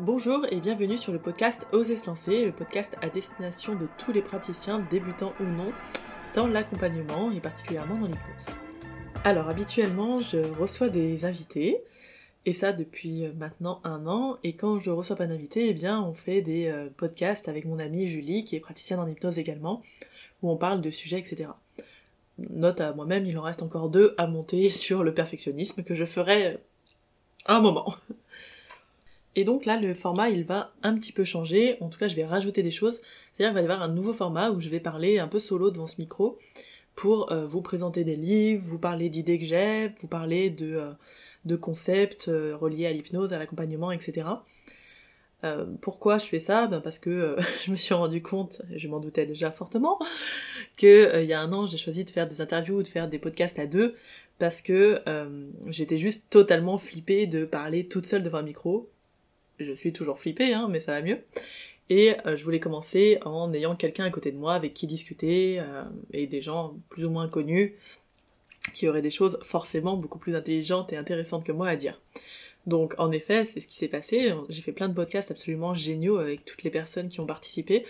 Bonjour et bienvenue sur le podcast Oser se lancer, le podcast à destination de tous les praticiens, débutants ou non, dans l'accompagnement et particulièrement dans l'hypnose. Alors habituellement, je reçois des invités, et ça depuis maintenant un an, et quand je reçois pas d'invités, eh bien on fait des euh, podcasts avec mon amie Julie, qui est praticienne en hypnose également, où on parle de sujets, etc. Note à moi-même, il en reste encore deux à monter sur le perfectionnisme que je ferai un moment. Et donc là, le format, il va un petit peu changer. En tout cas, je vais rajouter des choses. C'est-à-dire qu'il va y avoir un nouveau format où je vais parler un peu solo devant ce micro pour euh, vous présenter des livres, vous parler d'idées que j'ai, vous parler de, euh, de concepts euh, reliés à l'hypnose, à l'accompagnement, etc. pourquoi je fais ça? Ben Parce que je me suis rendu compte, je m'en doutais déjà fortement, que il y a un an, j'ai choisi de faire des interviews ou de faire des podcasts à deux parce que j'étais juste totalement flippée de parler toute seule devant un micro je suis toujours flippée, hein, mais ça va mieux. Et euh, je voulais commencer en ayant quelqu'un à côté de moi avec qui discuter, euh, et des gens plus ou moins connus, qui auraient des choses forcément beaucoup plus intelligentes et intéressantes que moi à dire. Donc en effet, c'est ce qui s'est passé. J'ai fait plein de podcasts absolument géniaux avec toutes les personnes qui ont participé.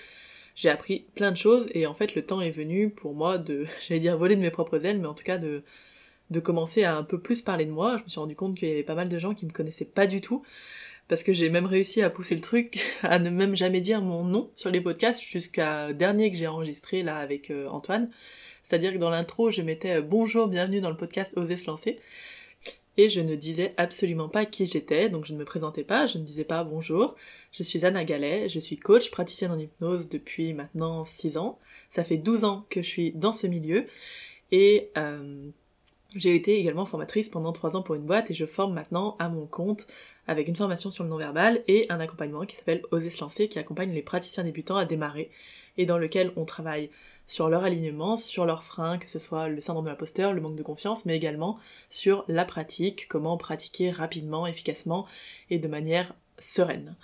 J'ai appris plein de choses et en fait le temps est venu pour moi de, j'allais dire voler de mes propres ailes, mais en tout cas de de commencer à un peu plus parler de moi. Je me suis rendu compte qu'il y avait pas mal de gens qui me connaissaient pas du tout parce que j'ai même réussi à pousser le truc à ne même jamais dire mon nom sur les podcasts jusqu'à dernier que j'ai enregistré là avec euh, Antoine. C'est-à-dire que dans l'intro, je mettais euh, bonjour, bienvenue dans le podcast Oser se lancer. Et je ne disais absolument pas qui j'étais, donc je ne me présentais pas, je ne disais pas bonjour. Je suis Anna Gallet, je suis coach, praticienne en hypnose depuis maintenant 6 ans. Ça fait 12 ans que je suis dans ce milieu. Et euh, j'ai été également formatrice pendant 3 ans pour une boîte et je forme maintenant à mon compte avec une formation sur le non-verbal et un accompagnement qui s'appelle Oser se lancer, qui accompagne les praticiens débutants à démarrer, et dans lequel on travaille sur leur alignement, sur leurs freins, que ce soit le syndrome de l'imposteur, le manque de confiance, mais également sur la pratique, comment pratiquer rapidement, efficacement et de manière sereine.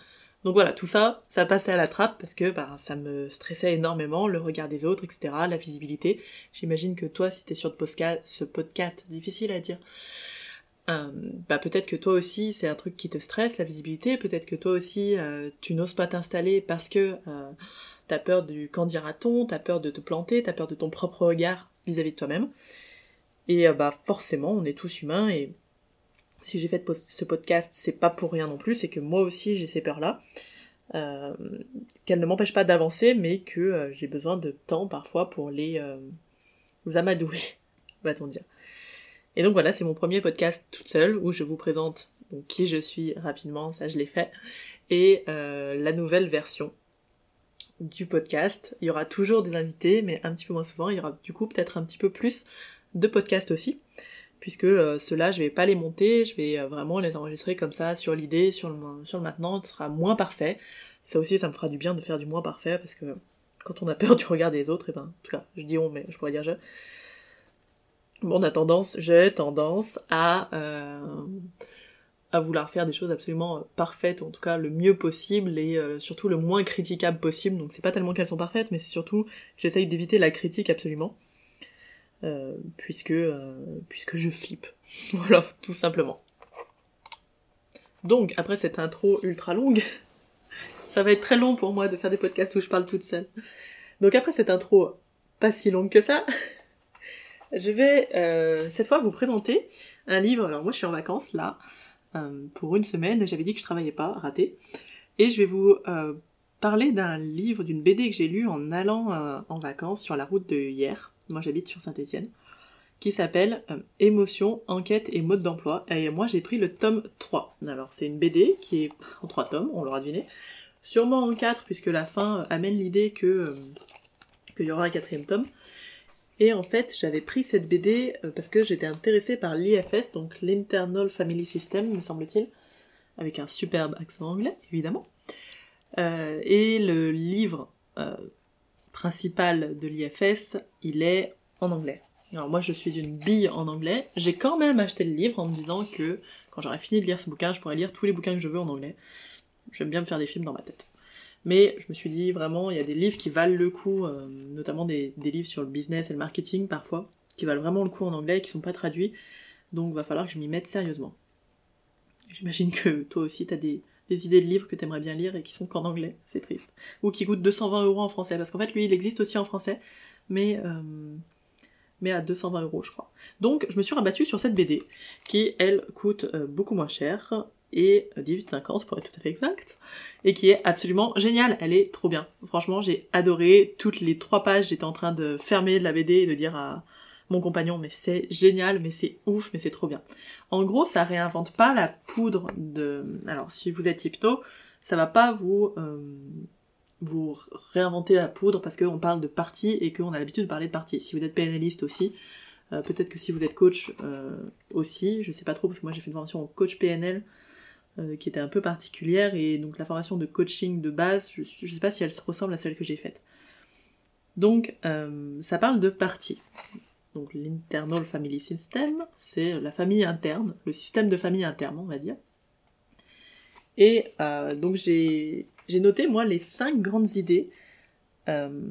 Donc voilà, tout ça, ça passait à la trappe parce que bah, ça me stressait énormément, le regard des autres, etc., la visibilité. J'imagine que toi, si t'es sur ce podcast, difficile à dire, euh, bah peut-être que toi aussi c'est un truc qui te stresse, la visibilité, peut-être que toi aussi euh, tu n'oses pas t'installer parce que euh, t'as peur du quand dira-t-on, t'as peur de te planter, t'as peur de ton propre regard vis-à-vis de toi-même. Et bah forcément on est tous humains et si j'ai fait ce podcast c'est pas pour rien non plus, c'est que moi aussi j'ai ces peurs-là. qu'elles ne m'empêchent pas d'avancer mais que j'ai besoin de temps parfois pour les amadouer, va-t-on dire. Et donc voilà, c'est mon premier podcast toute seule où je vous présente qui je suis rapidement, ça je l'ai fait, et euh, la nouvelle version du podcast. Il y aura toujours des invités, mais un petit peu moins souvent. Il y aura du coup peut-être un petit peu plus de podcasts aussi, puisque euh, ceux-là, je vais pas les monter, je vais euh, vraiment les enregistrer comme ça sur l'idée, sur le, sur le maintenant, ce sera moins parfait. Ça aussi, ça me fera du bien de faire du moins parfait, parce que quand on a peur du regard des autres, et ben, en tout cas, je dis on, mais je pourrais dire je, Bon, on a tendance, j'ai tendance à euh, à vouloir faire des choses absolument euh, parfaites, en tout cas le mieux possible et euh, surtout le moins critiquable possible. Donc c'est pas tellement qu'elles sont parfaites, mais c'est surtout j'essaye d'éviter la critique absolument, puisque puisque je flippe. voilà, tout simplement. Donc après cette intro ultra longue, ça va être très long pour moi de faire des podcasts où je parle toute seule. Donc après cette intro pas si longue que ça, je vais euh, cette fois vous présenter un livre. Alors moi je suis en vacances là euh, pour une semaine. J'avais dit que je travaillais pas, raté. Et je vais vous euh, parler d'un livre, d'une BD que j'ai lu en allant en vacances sur la route de hier. Moi j'habite sur Saint-Étienne qui s'appelle Émotion, enquête et mode d'emploi. Et moi j'ai pris le tome 3. Alors c'est une BD qui est en trois tomes, on l'aura deviné. Sûrement en quatre puisque la fin amène l'idée que qu'il y aura un quatrième tome. Et en fait, j'avais pris cette BD euh, parce que j'étais intéressée par l'IFS, donc l'Internal Family System, me semble-t-il, avec un superbe accent anglais, évidemment. Euh, et le livre euh, principal de l'IFS, il est en anglais. Alors moi, je suis une bille en anglais. J'ai quand même acheté le livre en me disant que quand j'aurais fini de lire ce bouquin, je pourrais lire tous les bouquins que je veux en anglais. J'aime bien me faire des films dans ma tête. Mais je me suis dit vraiment, il y a des livres qui valent le coup, euh, notamment des, livres sur le business et le marketing parfois, qui valent vraiment le coup en anglais et qui sont pas traduits. Donc va falloir que je m'y mette sérieusement. J'imagine que toi aussi t'as des, des idées de livres que t'aimerais bien lire et qui sont qu'en anglais, c'est triste. Ou qui coûtent 220 euros en français, parce qu'en fait, lui, il existe aussi en français, mais, euh, mais à 220 euros, je crois. Donc, je me suis rabattue sur cette BD, qui, elle, coûte euh, beaucoup moins cher, et 18,50 pour être tout à fait exact, et qui est absolument géniale, elle est trop bien. Franchement, j'ai adoré toutes les trois pages, j'étais en train de fermer la BD et de dire à mon compagnon, mais c'est génial, mais c'est ouf, mais c'est trop bien. En gros, ça réinvente pas la poudre de... Alors, si vous êtes hypno, ça va pas vous... Euh, vous réinventer la poudre parce qu'on parle de partie et qu'on a l'habitude de parler de partie. Si vous êtes PNListe aussi, euh, peut-être que si vous êtes coach euh, aussi, je sais pas trop parce que moi j'ai fait une formation en coach PNL qui était un peu particulière et donc la formation de coaching de base, je, je sais pas si elle se ressemble à celle que j'ai faite. Donc ça parle de partie. Donc l'internal family system, c'est la famille interne, le système de famille interne, on va dire. Et euh, donc j'ai noté moi les cinq grandes idées euh,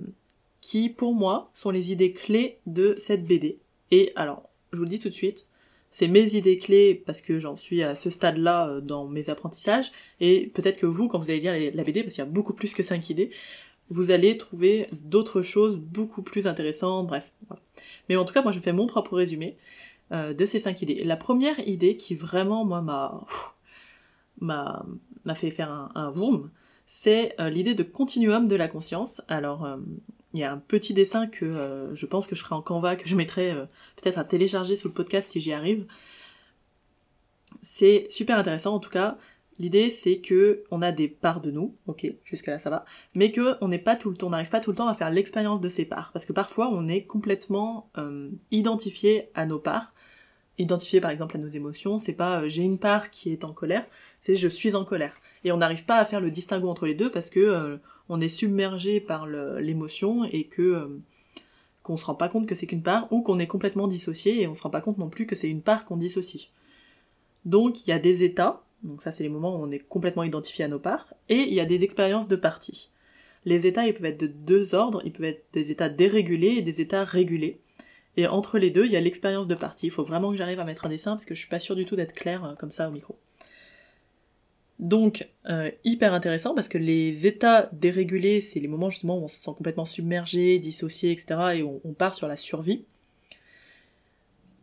qui pour moi sont les idées clés de cette BD. Et alors, je vous le dis tout de suite, c'est mes idées clés parce que j'en suis à ce stade-là euh, dans mes apprentissages et peut-être que vous, quand vous allez lire la BD, parce qu'il y a beaucoup plus que cinq idées, vous allez trouver d'autres choses beaucoup plus intéressantes, bref. Mais en tout cas, moi je fais mon propre résumé euh, de ces cinq idées. La première idée qui vraiment, moi, m'a m'a m'a fait faire un, un c'est euh, l'idée de continuum de la conscience. Alors, il y a un petit dessin que je pense que je ferai en Canva, que je mettrai peut-être à télécharger sous le podcast si j'y arrive. C'est super intéressant en tout cas. L'idée c'est que on a des parts de nous, ok, jusqu'à là ça va, mais que on n'est pas tout le temps, on n'arrive pas tout le temps à faire l'expérience de ces parts, parce que parfois on est complètement euh, identifié à nos parts, identifié par exemple à nos émotions, c'est pas euh, j'ai une part qui est en colère, c'est je suis en colère, et on n'arrive pas à faire le distinguo entre les deux parce que euh, on est submergé par l'émotion et que qu'on se rend pas compte que c'est qu'une part, ou qu'on est complètement dissocié et on se rend pas compte non plus que c'est une part qu'on dissocie. Donc il y a des états donc ça, c'est les moments où on est complètement identifié à nos parts. Et il y a des expériences de partie. Les états, ils peuvent être de deux ordres. Ils peuvent être des états dérégulés et des états régulés. Et entre les deux, il y a l'expérience de partie. Il faut vraiment que j'arrive à mettre un dessin parce que je suis pas sûre du tout d'être claire euh, comme ça au micro. Donc, euh, hyper intéressant parce que les états dérégulés, c'est les moments justement où on se sent complètement submergé, dissocié, etc. et on part sur la survie.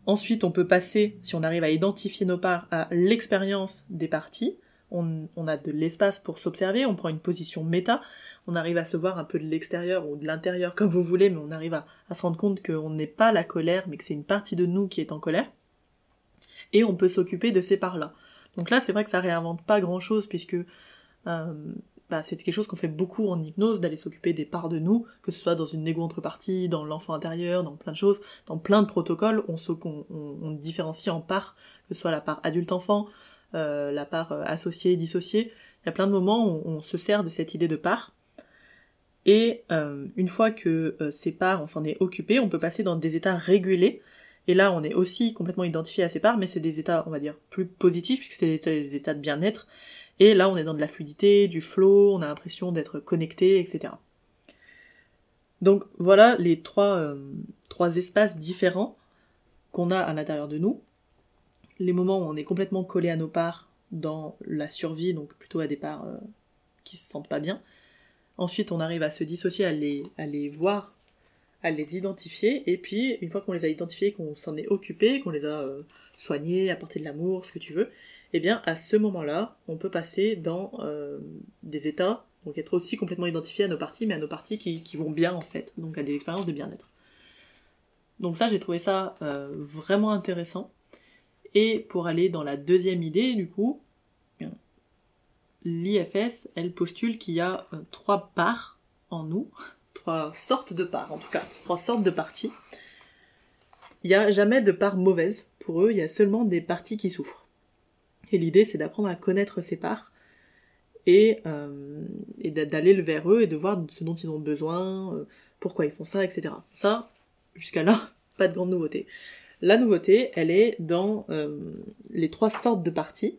Ensuite, on peut passer, si on arrive à identifier nos parts, à l'expérience des parties. On, a de l'espace pour s'observer, on prend une position méta, on arrive à se voir un peu de l'extérieur ou de l'intérieur comme vous voulez, mais on arrive à, se rendre compte qu'on n'est pas la colère, mais que c'est une partie de nous qui est en colère. Et on peut s'occuper de ces parts-là. Donc là, c'est vrai que ça réinvente pas grand-chose puisque euh, bah, c'est quelque chose qu'on fait beaucoup en hypnose, d'aller s'occuper des parts de nous, que ce soit dans une égo-entrepartie, dans l'enfant intérieur, dans plein de choses, dans plein de protocoles, on, se, on, différencie en parts, que ce soit la part adulte-enfant, euh, la part euh, associée, dissociée. Il y a plein de moments où on se sert de cette idée de part. Et une fois que ces parts, on s'en est occupé, on peut passer dans des états régulés. Et là, on est aussi complètement identifié à ces parts, mais c'est des états, on va dire, plus positifs, puisque c'est des états de bien-être et là, on est dans de la fluidité, du flow, on a l'impression d'être connecté, etc. Donc voilà les trois, euh, trois espaces différents qu'on a à l'intérieur de nous. Les moments où on est complètement collé à nos parts dans la survie, donc plutôt à des parts euh, qui se sentent pas bien. Ensuite, on arrive à se dissocier, à les, à les voir, à les identifier, et puis une fois qu'on les a identifiés, qu'on s'en est occupé, qu'on les a euh, soigner, apporter de l'amour, ce que tu veux, eh bien à ce moment-là, on peut passer dans euh, des états, donc être aussi complètement identifié à nos parties, mais à nos parties qui, qui vont bien en fait, donc à des expériences de bien-être. Donc ça, j'ai trouvé ça euh, vraiment intéressant. Et pour aller dans la deuxième idée, du coup, l'IFS, elle postule qu'il y a trois parts en nous, sortes de parts en tout cas, trois sortes de parties. Il n'y a jamais de part mauvaise pour eux, il y a seulement des parties qui souffrent. Et l'idée, c'est d'apprendre à connaître ces parts et, euh, et d'aller vers eux et de voir ce dont ils ont besoin, euh, pourquoi ils font ça, etc. Ça, jusqu'à là, pas de grande nouveauté. La nouveauté, elle est dans euh, les trois sortes de parties.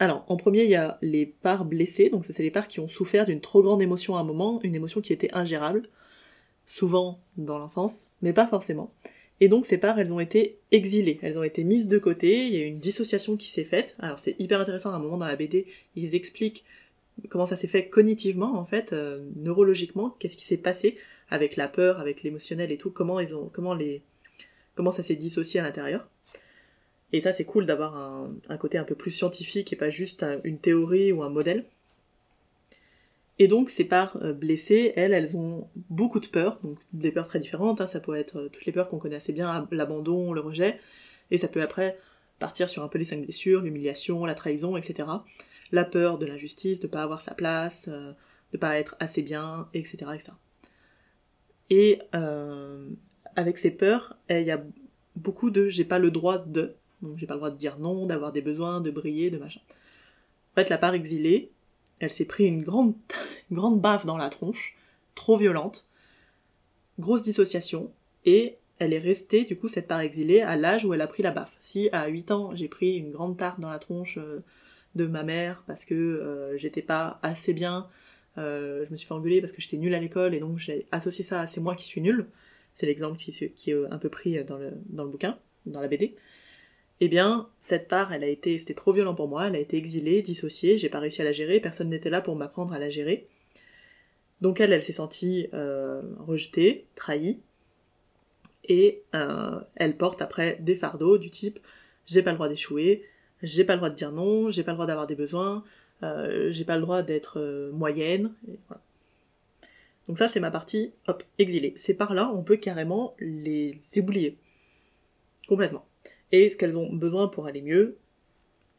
Alors, en premier, il y a les parts blessées, donc ça c'est les parts qui ont souffert d'une trop grande émotion à un moment, une émotion qui était ingérable, souvent dans l'enfance, mais pas forcément. Et donc ces parts, elles ont été exilées, elles ont été mises de côté, il y a eu une dissociation qui s'est faite. Alors c'est hyper intéressant, à un moment dans la BD, ils expliquent comment ça s'est fait cognitivement, en fait, euh, neurologiquement, qu'est-ce qui s'est passé avec la peur, avec l'émotionnel et tout, comment ils ont, comment les, comment ça s'est dissocié à l'intérieur. Et ça c'est cool d'avoir un, un, côté un peu plus scientifique et pas juste une théorie ou un modèle. Et donc ces parts euh, blessées, elles, elles ont beaucoup de peurs, donc des peurs très différentes, hein. ça peut être euh, toutes les peurs qu'on connaît assez bien, l'abandon, le rejet, et ça peut après partir sur un peu les cinq blessures, l'humiliation, la trahison, etc. La peur de l'injustice, de pas avoir sa place, euh, de pas être assez bien, etc. etc. Et avec ces peurs, il y a beaucoup de j'ai pas le droit de, donc j'ai pas le droit de dire non, d'avoir des besoins, de briller, de machin. En fait, la part exilée, elle s'est pris une grande, grande baffe dans la tronche, trop violente, grosse dissociation, et elle est restée, du coup, cette part exilée, à l'âge où elle a pris la baffe. Si à 8 ans, j'ai pris une grande tarte dans la tronche euh, de ma mère parce que euh, j'étais pas assez bien, euh, je me suis fait engueuler parce que j'étais nulle à l'école, et donc j'ai associé ça à c'est moi qui suis nulle, c'est l'exemple qui, qui, est un peu pris dans le, dans le bouquin, dans la BD eh bien, cette part, elle a été, c'était trop violent pour moi, elle a été exilée, dissociée, j'ai pas réussi à la gérer, personne n'était là pour m'apprendre à la gérer. Donc elle, elle s'est sentie euh, rejetée, trahie, et euh, elle porte après des fardeaux du type j'ai pas le droit d'échouer, j'ai pas le droit de dire non, j'ai pas le droit d'avoir des besoins, euh, j'ai pas le droit d'être euh, moyenne, et voilà. Donc ça, c'est ma partie, hop, exilée. Ces parts-là, on peut carrément les éboulier. Complètement et ce qu'elles ont besoin pour aller mieux.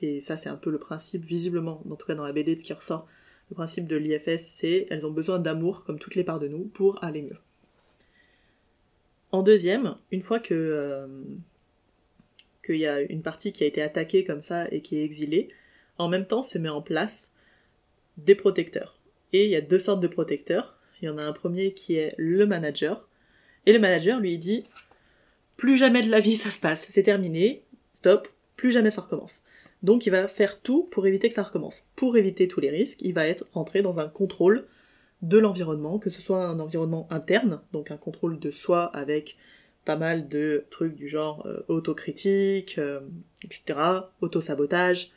Et ça, c'est un peu le principe, visiblement, en tout cas dans la BD ce qui ressort, le principe de l'IFS, c'est elles ont besoin d'amour, comme toutes les parts de nous, pour aller mieux. En deuxième, une fois que euh, qu'il y a une partie qui a été attaquée comme ça et qui est exilée, en même temps se met en place des protecteurs. Et il y a deux sortes de protecteurs. Il y en a un premier qui est le manager. Et le manager lui dit plus jamais de la vie ça se passe, c'est terminé, stop, plus jamais ça recommence. Donc il va faire tout pour éviter que ça recommence. Pour éviter tous les risques, il va être rentré dans un contrôle de l'environnement, que ce soit un environnement interne, donc un contrôle de soi avec pas mal de trucs du genre euh, autocritique, euh, etc., auto-sabotage,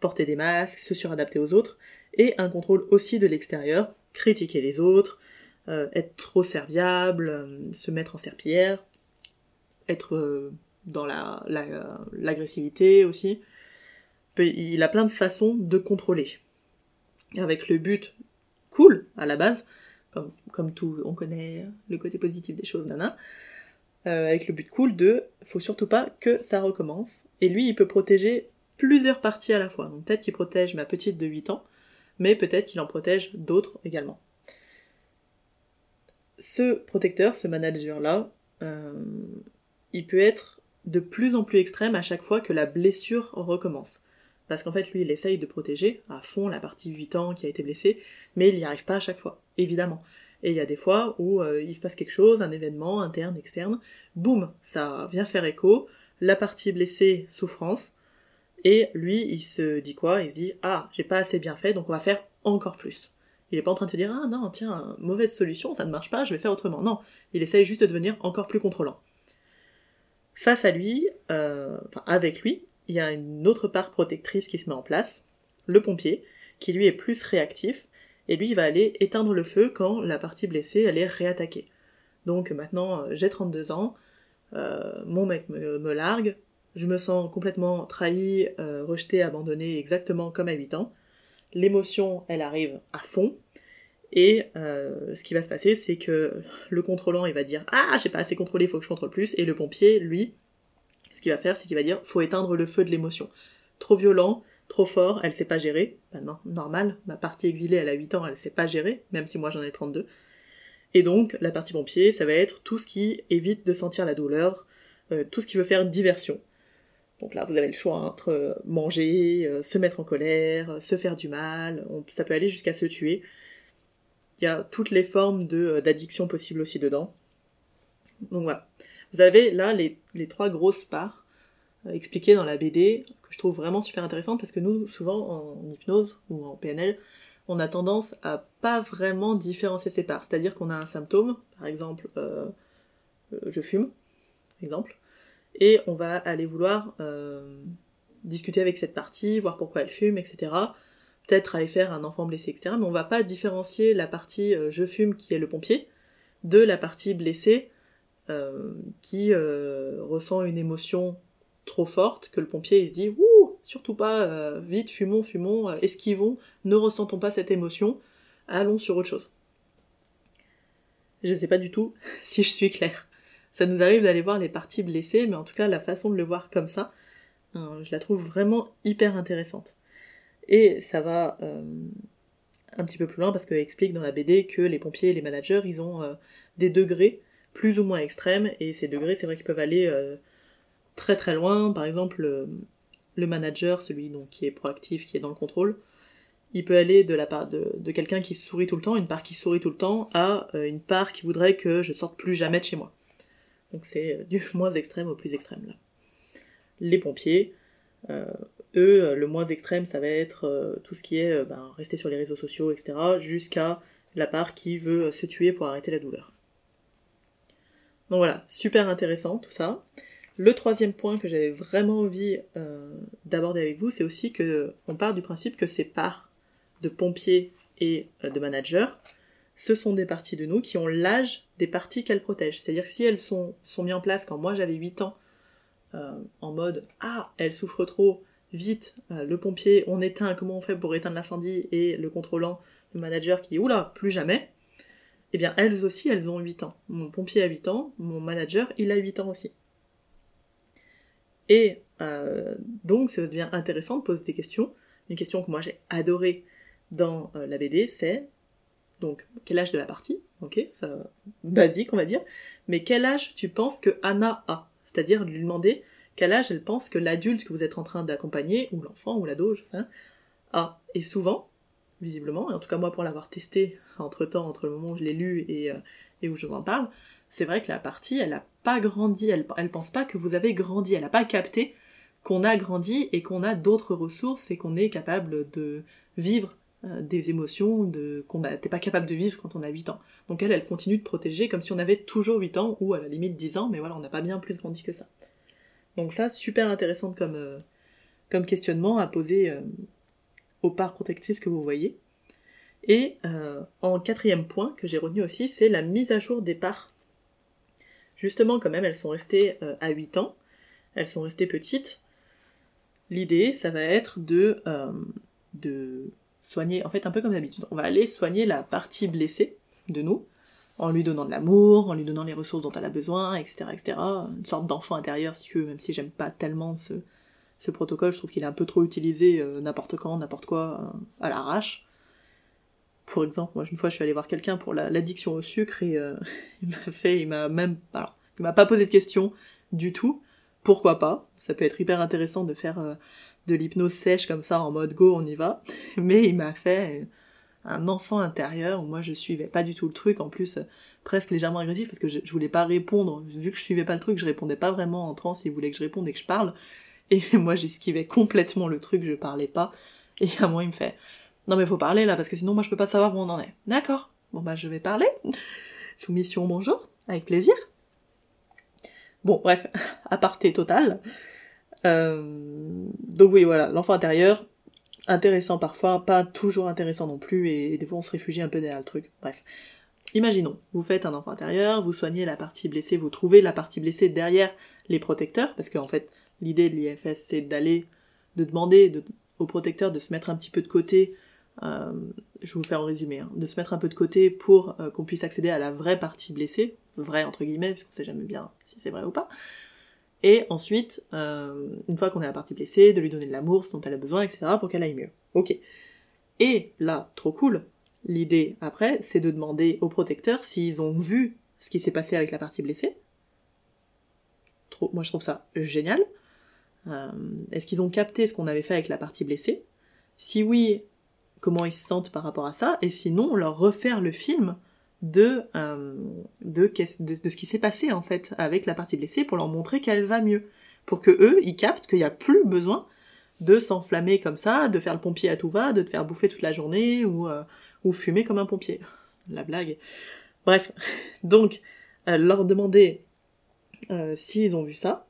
porter des masques, se suradapter aux autres, et un contrôle aussi de l'extérieur, critiquer les autres, euh, être trop serviable, se mettre en serpillière, être euh, dans la, l'agressivité aussi. Il a plein de façons de contrôler. Avec le but cool à la base, comme, comme tout, on connaît le côté positif des choses, nana. Euh, avec le but cool de faut surtout pas que ça recommence. Et lui, il peut protéger plusieurs parties à la fois. Donc peut-être qu'il protège ma petite de 8 ans, mais peut-être qu'il en protège d'autres également. Ce protecteur, ce manager-là, euh, il peut être de plus en plus extrême à chaque fois que la blessure recommence. Parce qu'en fait, lui, il essaye de protéger à fond la partie 8 ans qui a été blessée, mais il n'y arrive pas à chaque fois, évidemment. Et il y a des fois où euh, il se passe quelque chose, un événement interne, externe, boum, ça vient faire écho, la partie blessée, souffrance, et lui, il se dit quoi? Il se dit ah, j'ai pas assez bien fait, donc on va faire encore plus. Il est pas en train de se dire ah non, tiens, mauvaise solution, ça ne marche pas, je vais faire autrement. Non, il essaye juste de devenir encore plus contrôlant. Face à lui, euh, enfin avec lui, il y a une autre part protectrice qui se met en place, le pompier, qui lui est plus réactif, et lui va aller éteindre le feu quand la partie blessée elle est réattaquée. Donc maintenant euh, j'ai 32 ans, euh, mon mec me, largue, je me sens complètement trahi, rejeté, abandonné exactement comme à 8 ans. L'émotion elle arrive à fond, et euh, ce qui va se passer, c'est que le contrôlant, il va dire Ah, j'ai pas assez contrôlé, il faut que je contrôle plus. Et le pompier, lui, ce qu'il va faire, c'est qu'il va dire Faut éteindre le feu de l'émotion. Trop violent, trop fort, elle sait pas gérer. Ben non, normal, ma partie exilée, elle a 8 ans, elle sait pas gérer, même si moi j'en ai 32. Et donc, la partie pompier, ça va être tout ce qui évite de sentir la douleur, euh, tout ce qui veut faire diversion. Donc là, vous avez le choix entre manger, euh, se mettre en colère, se faire du mal, ça peut aller jusqu'à se tuer. Il y a toutes les formes euh, d'addiction possibles aussi dedans. Donc voilà. Vous avez là les, les trois grosses parts euh, expliquées dans la BD que je trouve vraiment super intéressantes parce que nous, souvent en hypnose ou en PNL, on a tendance à pas vraiment différencier ces parts. C'est-à-dire qu'on a un symptôme, par exemple, euh, je fume, exemple, et on va aller vouloir euh, discuter avec cette partie, voir pourquoi elle fume, etc. Peut-être aller faire un enfant blessé, etc. Mais on va pas différencier la partie euh, je fume qui est le pompier de la partie blessée euh, qui ressent une émotion trop forte que le pompier il se dit ouh surtout pas vite fumons fumons esquivons ne ressentons pas cette émotion allons sur autre chose je ne sais pas du tout si je suis claire ça nous arrive d'aller voir les parties blessées, mais en tout cas la façon de le voir comme ça, euh, je la trouve vraiment hyper intéressante. Et ça va euh, un petit peu plus loin parce qu'elle explique dans la BD que les pompiers et les managers, ils ont euh, des degrés plus ou moins extrêmes, et ces degrés, c'est vrai qu'ils peuvent aller très très loin. Par exemple, le, manager, celui donc, qui est proactif, qui est dans le contrôle, il peut aller de la part de, de quelqu'un qui sourit tout le temps, une part qui sourit tout le temps, à une part qui voudrait que je sorte plus jamais de chez moi. Donc c'est euh, du moins extrême au plus extrême là. Les pompiers, euh, eux, euh, le moins extrême, ça va être tout ce qui est ben, rester sur les réseaux sociaux, etc., jusqu'à la part qui veut se tuer pour arrêter la douleur. Donc voilà, super intéressant tout ça. Le troisième point que j'avais vraiment envie d'aborder avec vous, c'est aussi que on part du principe que ces parts de pompiers et de managers ce sont des parties de nous qui ont l'âge des parties qu'elles protègent. C'est-à-dire que si elles sont, sont mises en place quand moi j'avais 8 ans, euh, en mode Ah, elle souffre trop, vite, euh, le pompier, on éteint, comment on fait pour éteindre l'incendie, et le contrôlant, le manager qui Oula, plus jamais, eh bien elles aussi, elles ont 8 ans. Mon pompier a 8 ans, mon manager, il a 8 ans aussi. Et euh, donc ça devient intéressant de poser des questions. Une question que moi j'ai adorée dans la BD, c'est donc quel âge de la partie, ok, ça basique on va dire, mais quel âge tu penses que Anna a? C'est-à-dire lui demander quel âge elle pense que l'adulte que vous êtes en train d'accompagner, ou l'enfant, ou l'ado, je sais, a. Et souvent, visiblement, et en tout cas moi pour l'avoir testé entre temps, entre le moment où je l'ai lu et, euh, et où je vous en parle, c'est vrai que la partie, elle a pas grandi, elle, elle pense pas que vous avez grandi, elle a pas capté qu'on a grandi et qu'on a d'autres ressources et qu'on est capable de vivre euh, des émotions qu'on n'était pas capable de vivre quand on a 8 ans. Donc elle, elle continue de protéger comme si on avait toujours 8 ans, ou à la limite 10 ans, mais voilà, on n'a pas bien plus grandi que ça. Donc ça, super intéressant comme, euh, comme questionnement à poser euh, aux parts protectrices que vous voyez. Et en quatrième point que j'ai retenu aussi, c'est la mise à jour des parts. Justement, quand même, elles sont restées à 8 ans, elles sont restées petites. L'idée, ça va être de, de soigner, en fait un peu comme d'habitude, on va aller soigner la partie blessée de nous, en lui donnant de l'amour, en lui donnant les ressources dont elle a besoin, etc., etc. Une sorte d'enfant intérieur, si tu veux, même si j'aime pas tellement ce, ce protocole, je trouve qu'il est un peu trop utilisé euh, n'importe quand, n'importe quoi, euh, à l'arrache. Pour exemple, moi, une fois, je suis allée voir quelqu'un pour l'addiction au sucre et euh, il m'a fait, il m'a même, alors, il m'a pas posé de questions du tout. Pourquoi pas? Ça peut être hyper intéressant de faire de l'hypnose sèche comme ça en mode go on y va mais il m'a fait un enfant intérieur où moi je suivais pas du tout le truc en plus presque légèrement agressif parce que je, voulais pas répondre. Vu que je suivais pas le truc je répondais pas vraiment en transe il voulait que je réponde et que je parle. Et moi j'esquivais complètement le truc je parlais pas. Et à moi il me fait non mais faut parler là parce que sinon moi je peux pas savoir où on en est d'accord. Bon bah je vais parler. Soumission bonjour. Avec plaisir. Bon bref. Aparté total. Euh, donc oui, voilà, l'enfant intérieur, intéressant parfois, pas toujours intéressant non plus, et, des fois on se réfugie un peu derrière le truc. Bref. Imaginons, vous faites un enfant intérieur, vous soignez la partie blessée, vous trouvez la partie blessée derrière les protecteurs, parce qu'en fait, l'idée de l'IFS, c'est d'aller, de demander de, aux protecteurs de se mettre un petit peu de côté, euh, je vais vous faire en résumé, hein, de se mettre un peu de côté pour euh, qu'on puisse accéder à la vraie partie blessée, vraie entre guillemets, puisqu'on sait jamais bien si c'est vrai ou pas, et ensuite, euh, une fois qu'on est la partie blessée, de lui donner de l'amour, ce dont elle a besoin, etc., pour qu'elle aille mieux. Ok. Et là, trop cool, l'idée après, c'est de demander aux protecteurs s'ils ont vu ce qui s'est passé avec la partie blessée. Moi je trouve ça génial. Euh, est-ce qu'ils ont capté ce qu'on avait fait avec la partie blessée? Si oui, comment ils se sentent par rapport à ça? Et sinon, leur refaire le film de, euh, de, ce qui s'est passé en fait avec la partie blessée pour leur montrer qu'elle va mieux. Pour que eux, ils captent qu'il n'y a plus besoin de s'enflammer comme ça, de faire le pompier à tout va, de te faire bouffer toute la journée ou, euh, ou fumer comme un pompier. La blague. Bref. Donc, euh, leur demander euh, s'ils ont vu ça.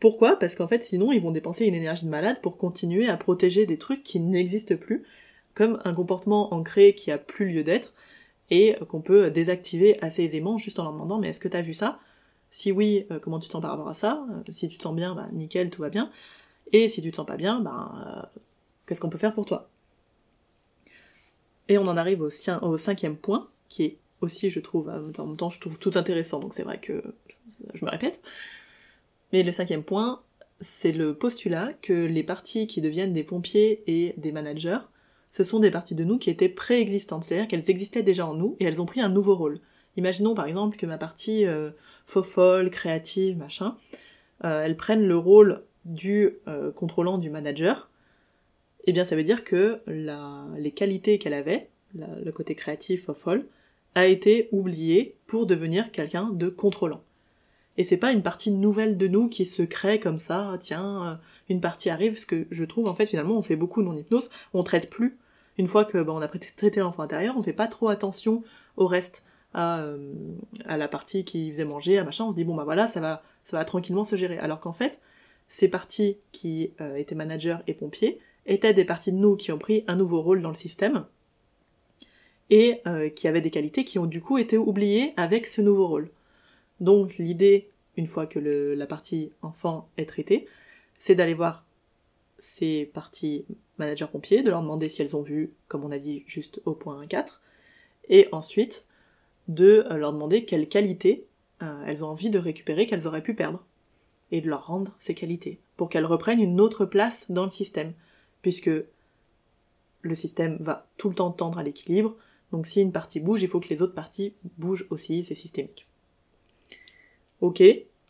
Pourquoi? Parce qu'en fait, sinon, ils vont dépenser une énergie de malade pour continuer à protéger des trucs qui n'existent plus, comme un comportement ancré qui a plus lieu d'être, et qu'on peut désactiver assez aisément juste en leur demandant mais est-ce que t'as vu ça? Si oui, euh, comment tu te sens par rapport à ça? Si tu te sens bien, bah nickel, tout va bien. Et si tu te sens pas bien, bah qu'est-ce qu'on peut faire pour toi? Et on en arrive au, au cinquième point, qui est aussi, je trouve, en même temps, je trouve tout intéressant, donc c'est vrai que je me répète. Mais le cinquième point, c'est le postulat que les parties qui deviennent des pompiers et des managers, ce sont des parties de nous qui étaient préexistantes, c'est-à-dire qu'elles existaient déjà en nous et elles ont pris un nouveau rôle. Imaginons par exemple que ma partie euh, folle, créative, machin, euh, elle prenne le rôle du euh, contrôlant du manager, eh bien ça veut dire que la, les qualités qu'elle avait, le côté créatif, folle, a été oublié pour devenir quelqu'un de contrôlant. Et c'est pas une partie nouvelle de nous qui se crée comme ça, tiens, euh, une partie arrive, ce que je trouve en fait finalement on fait beaucoup non hypnose, on traite plus. Une fois que on a traité l'enfant intérieur, on fait pas trop attention au reste, à, euh, à la partie qui faisait manger, à machin, on se dit bon bah voilà, ça va, ça va tranquillement se gérer. Alors qu'en fait, ces parties qui euh, étaient managers et pompiers étaient des parties de nous qui ont pris un nouveau rôle dans le système et euh, qui avaient des qualités qui ont du coup été oubliées avec ce nouveau rôle. Donc l'idée, une fois que le, la partie enfant est traitée, c'est d'aller voir ces parties manager pompiers, de leur demander si elles ont vu, comme on a dit juste au point 4, et ensuite de euh, leur demander quelles qualités euh, elles ont envie de récupérer qu'elles auraient pu perdre, et de leur rendre ces qualités, pour qu'elles reprennent une autre place dans le système, puisque le système va tout le temps tendre à l'équilibre, donc si une partie bouge, il faut que les autres parties bougent aussi, c'est systémique. Ok,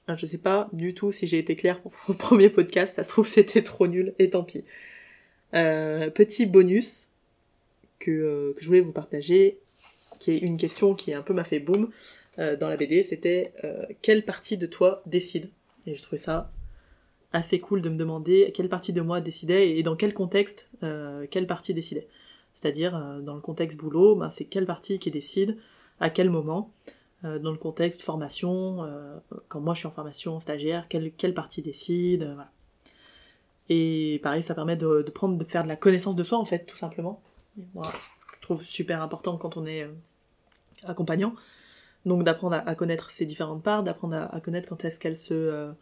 je sais pas du tout si j'ai été claire pour le premier podcast, ça se trouve c'était trop nul, et tant pis. Euh, petit bonus que, euh, je voulais vous partager, qui est une question qui un peu m'a fait boum euh, dans la BD, c'était quelle partie de toi décide? Et je trouvais ça assez cool de me demander quelle partie de moi décidait et dans quel contexte quelle partie décidait. C'est-à-dire, euh, dans le contexte boulot, ben, c'est quelle partie qui décide, à quel moment. Euh, dans le contexte formation, euh, quand moi je suis en formation stagiaire, quelle, quelle partie décide, voilà. Et pareil, ça permet de, prendre, de faire de la connaissance de soi, en fait, tout simplement. Moi, je trouve super important quand on est accompagnant. Donc d'apprendre à, connaître ces différentes parts, d'apprendre à, connaître quand est-ce qu'elles se,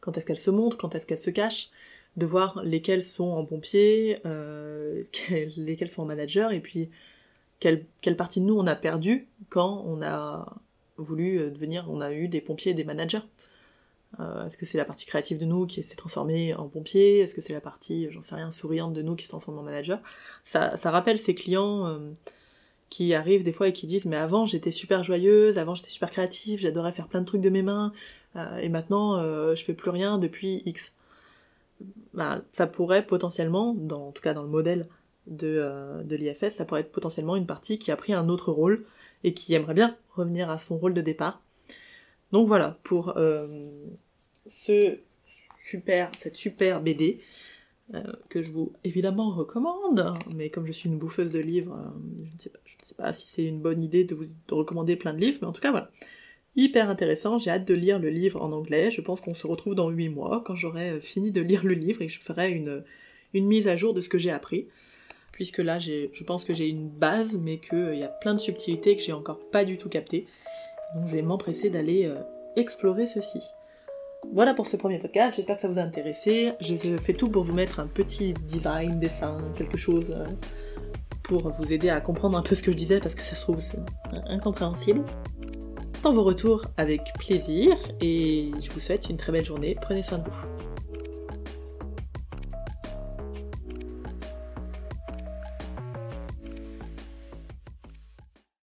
quand est-ce qu'elles se montrent, quand est-ce qu'elles se cachent, de voir lesquels sont en pompier, euh, lesquels sont en manager, et puis quelle, quelle partie de nous on a perdu quand on a voulu euh, devenir, on a eu des pompiers et des managers. Euh, Est-ce que c'est la partie créative de nous qui s'est transformée en pompier? Est-ce que c'est la partie, j'en sais rien, souriante de nous qui se transforme en manager? Ça, ça rappelle ces clients euh, qui arrivent des fois et qui disent mais avant j'étais super joyeuse, avant j'étais super créative, j'adorais faire plein de trucs de mes mains, euh, et maintenant je fais plus rien depuis X. Bah, ça pourrait potentiellement, dans, en tout cas dans le modèle de, euh, de l'IFS, ça pourrait être potentiellement une partie qui a pris un autre rôle et qui aimerait bien revenir à son rôle de départ. Donc voilà, pour euh, ce super, cette super BD, euh, que je vous évidemment recommande, mais comme je suis une bouffeuse de livres, je, ne sais pas, je ne sais pas si c'est une bonne idée de vous de recommander plein de livres, mais en tout cas voilà. Hyper intéressant, j'ai hâte de lire le livre en anglais, je pense qu'on se retrouve dans 8 mois, quand j'aurai euh, fini de lire le livre et je ferai une mise à jour de ce que j'ai appris, puisque là je pense que j'ai une base, mais qu'il euh, y a plein de subtilités que j'ai encore pas du tout captées, donc je vais m'empresser d'aller euh, explorer ceci. Voilà pour ce premier podcast, j'espère que ça vous a intéressé, j'ai fait tout pour vous mettre un petit design, dessin, quelque chose pour vous aider à comprendre un peu ce que je disais, parce que ça se trouve c'est incompréhensible vos retours avec plaisir et je vous souhaite une très belle journée. Prenez soin de vous.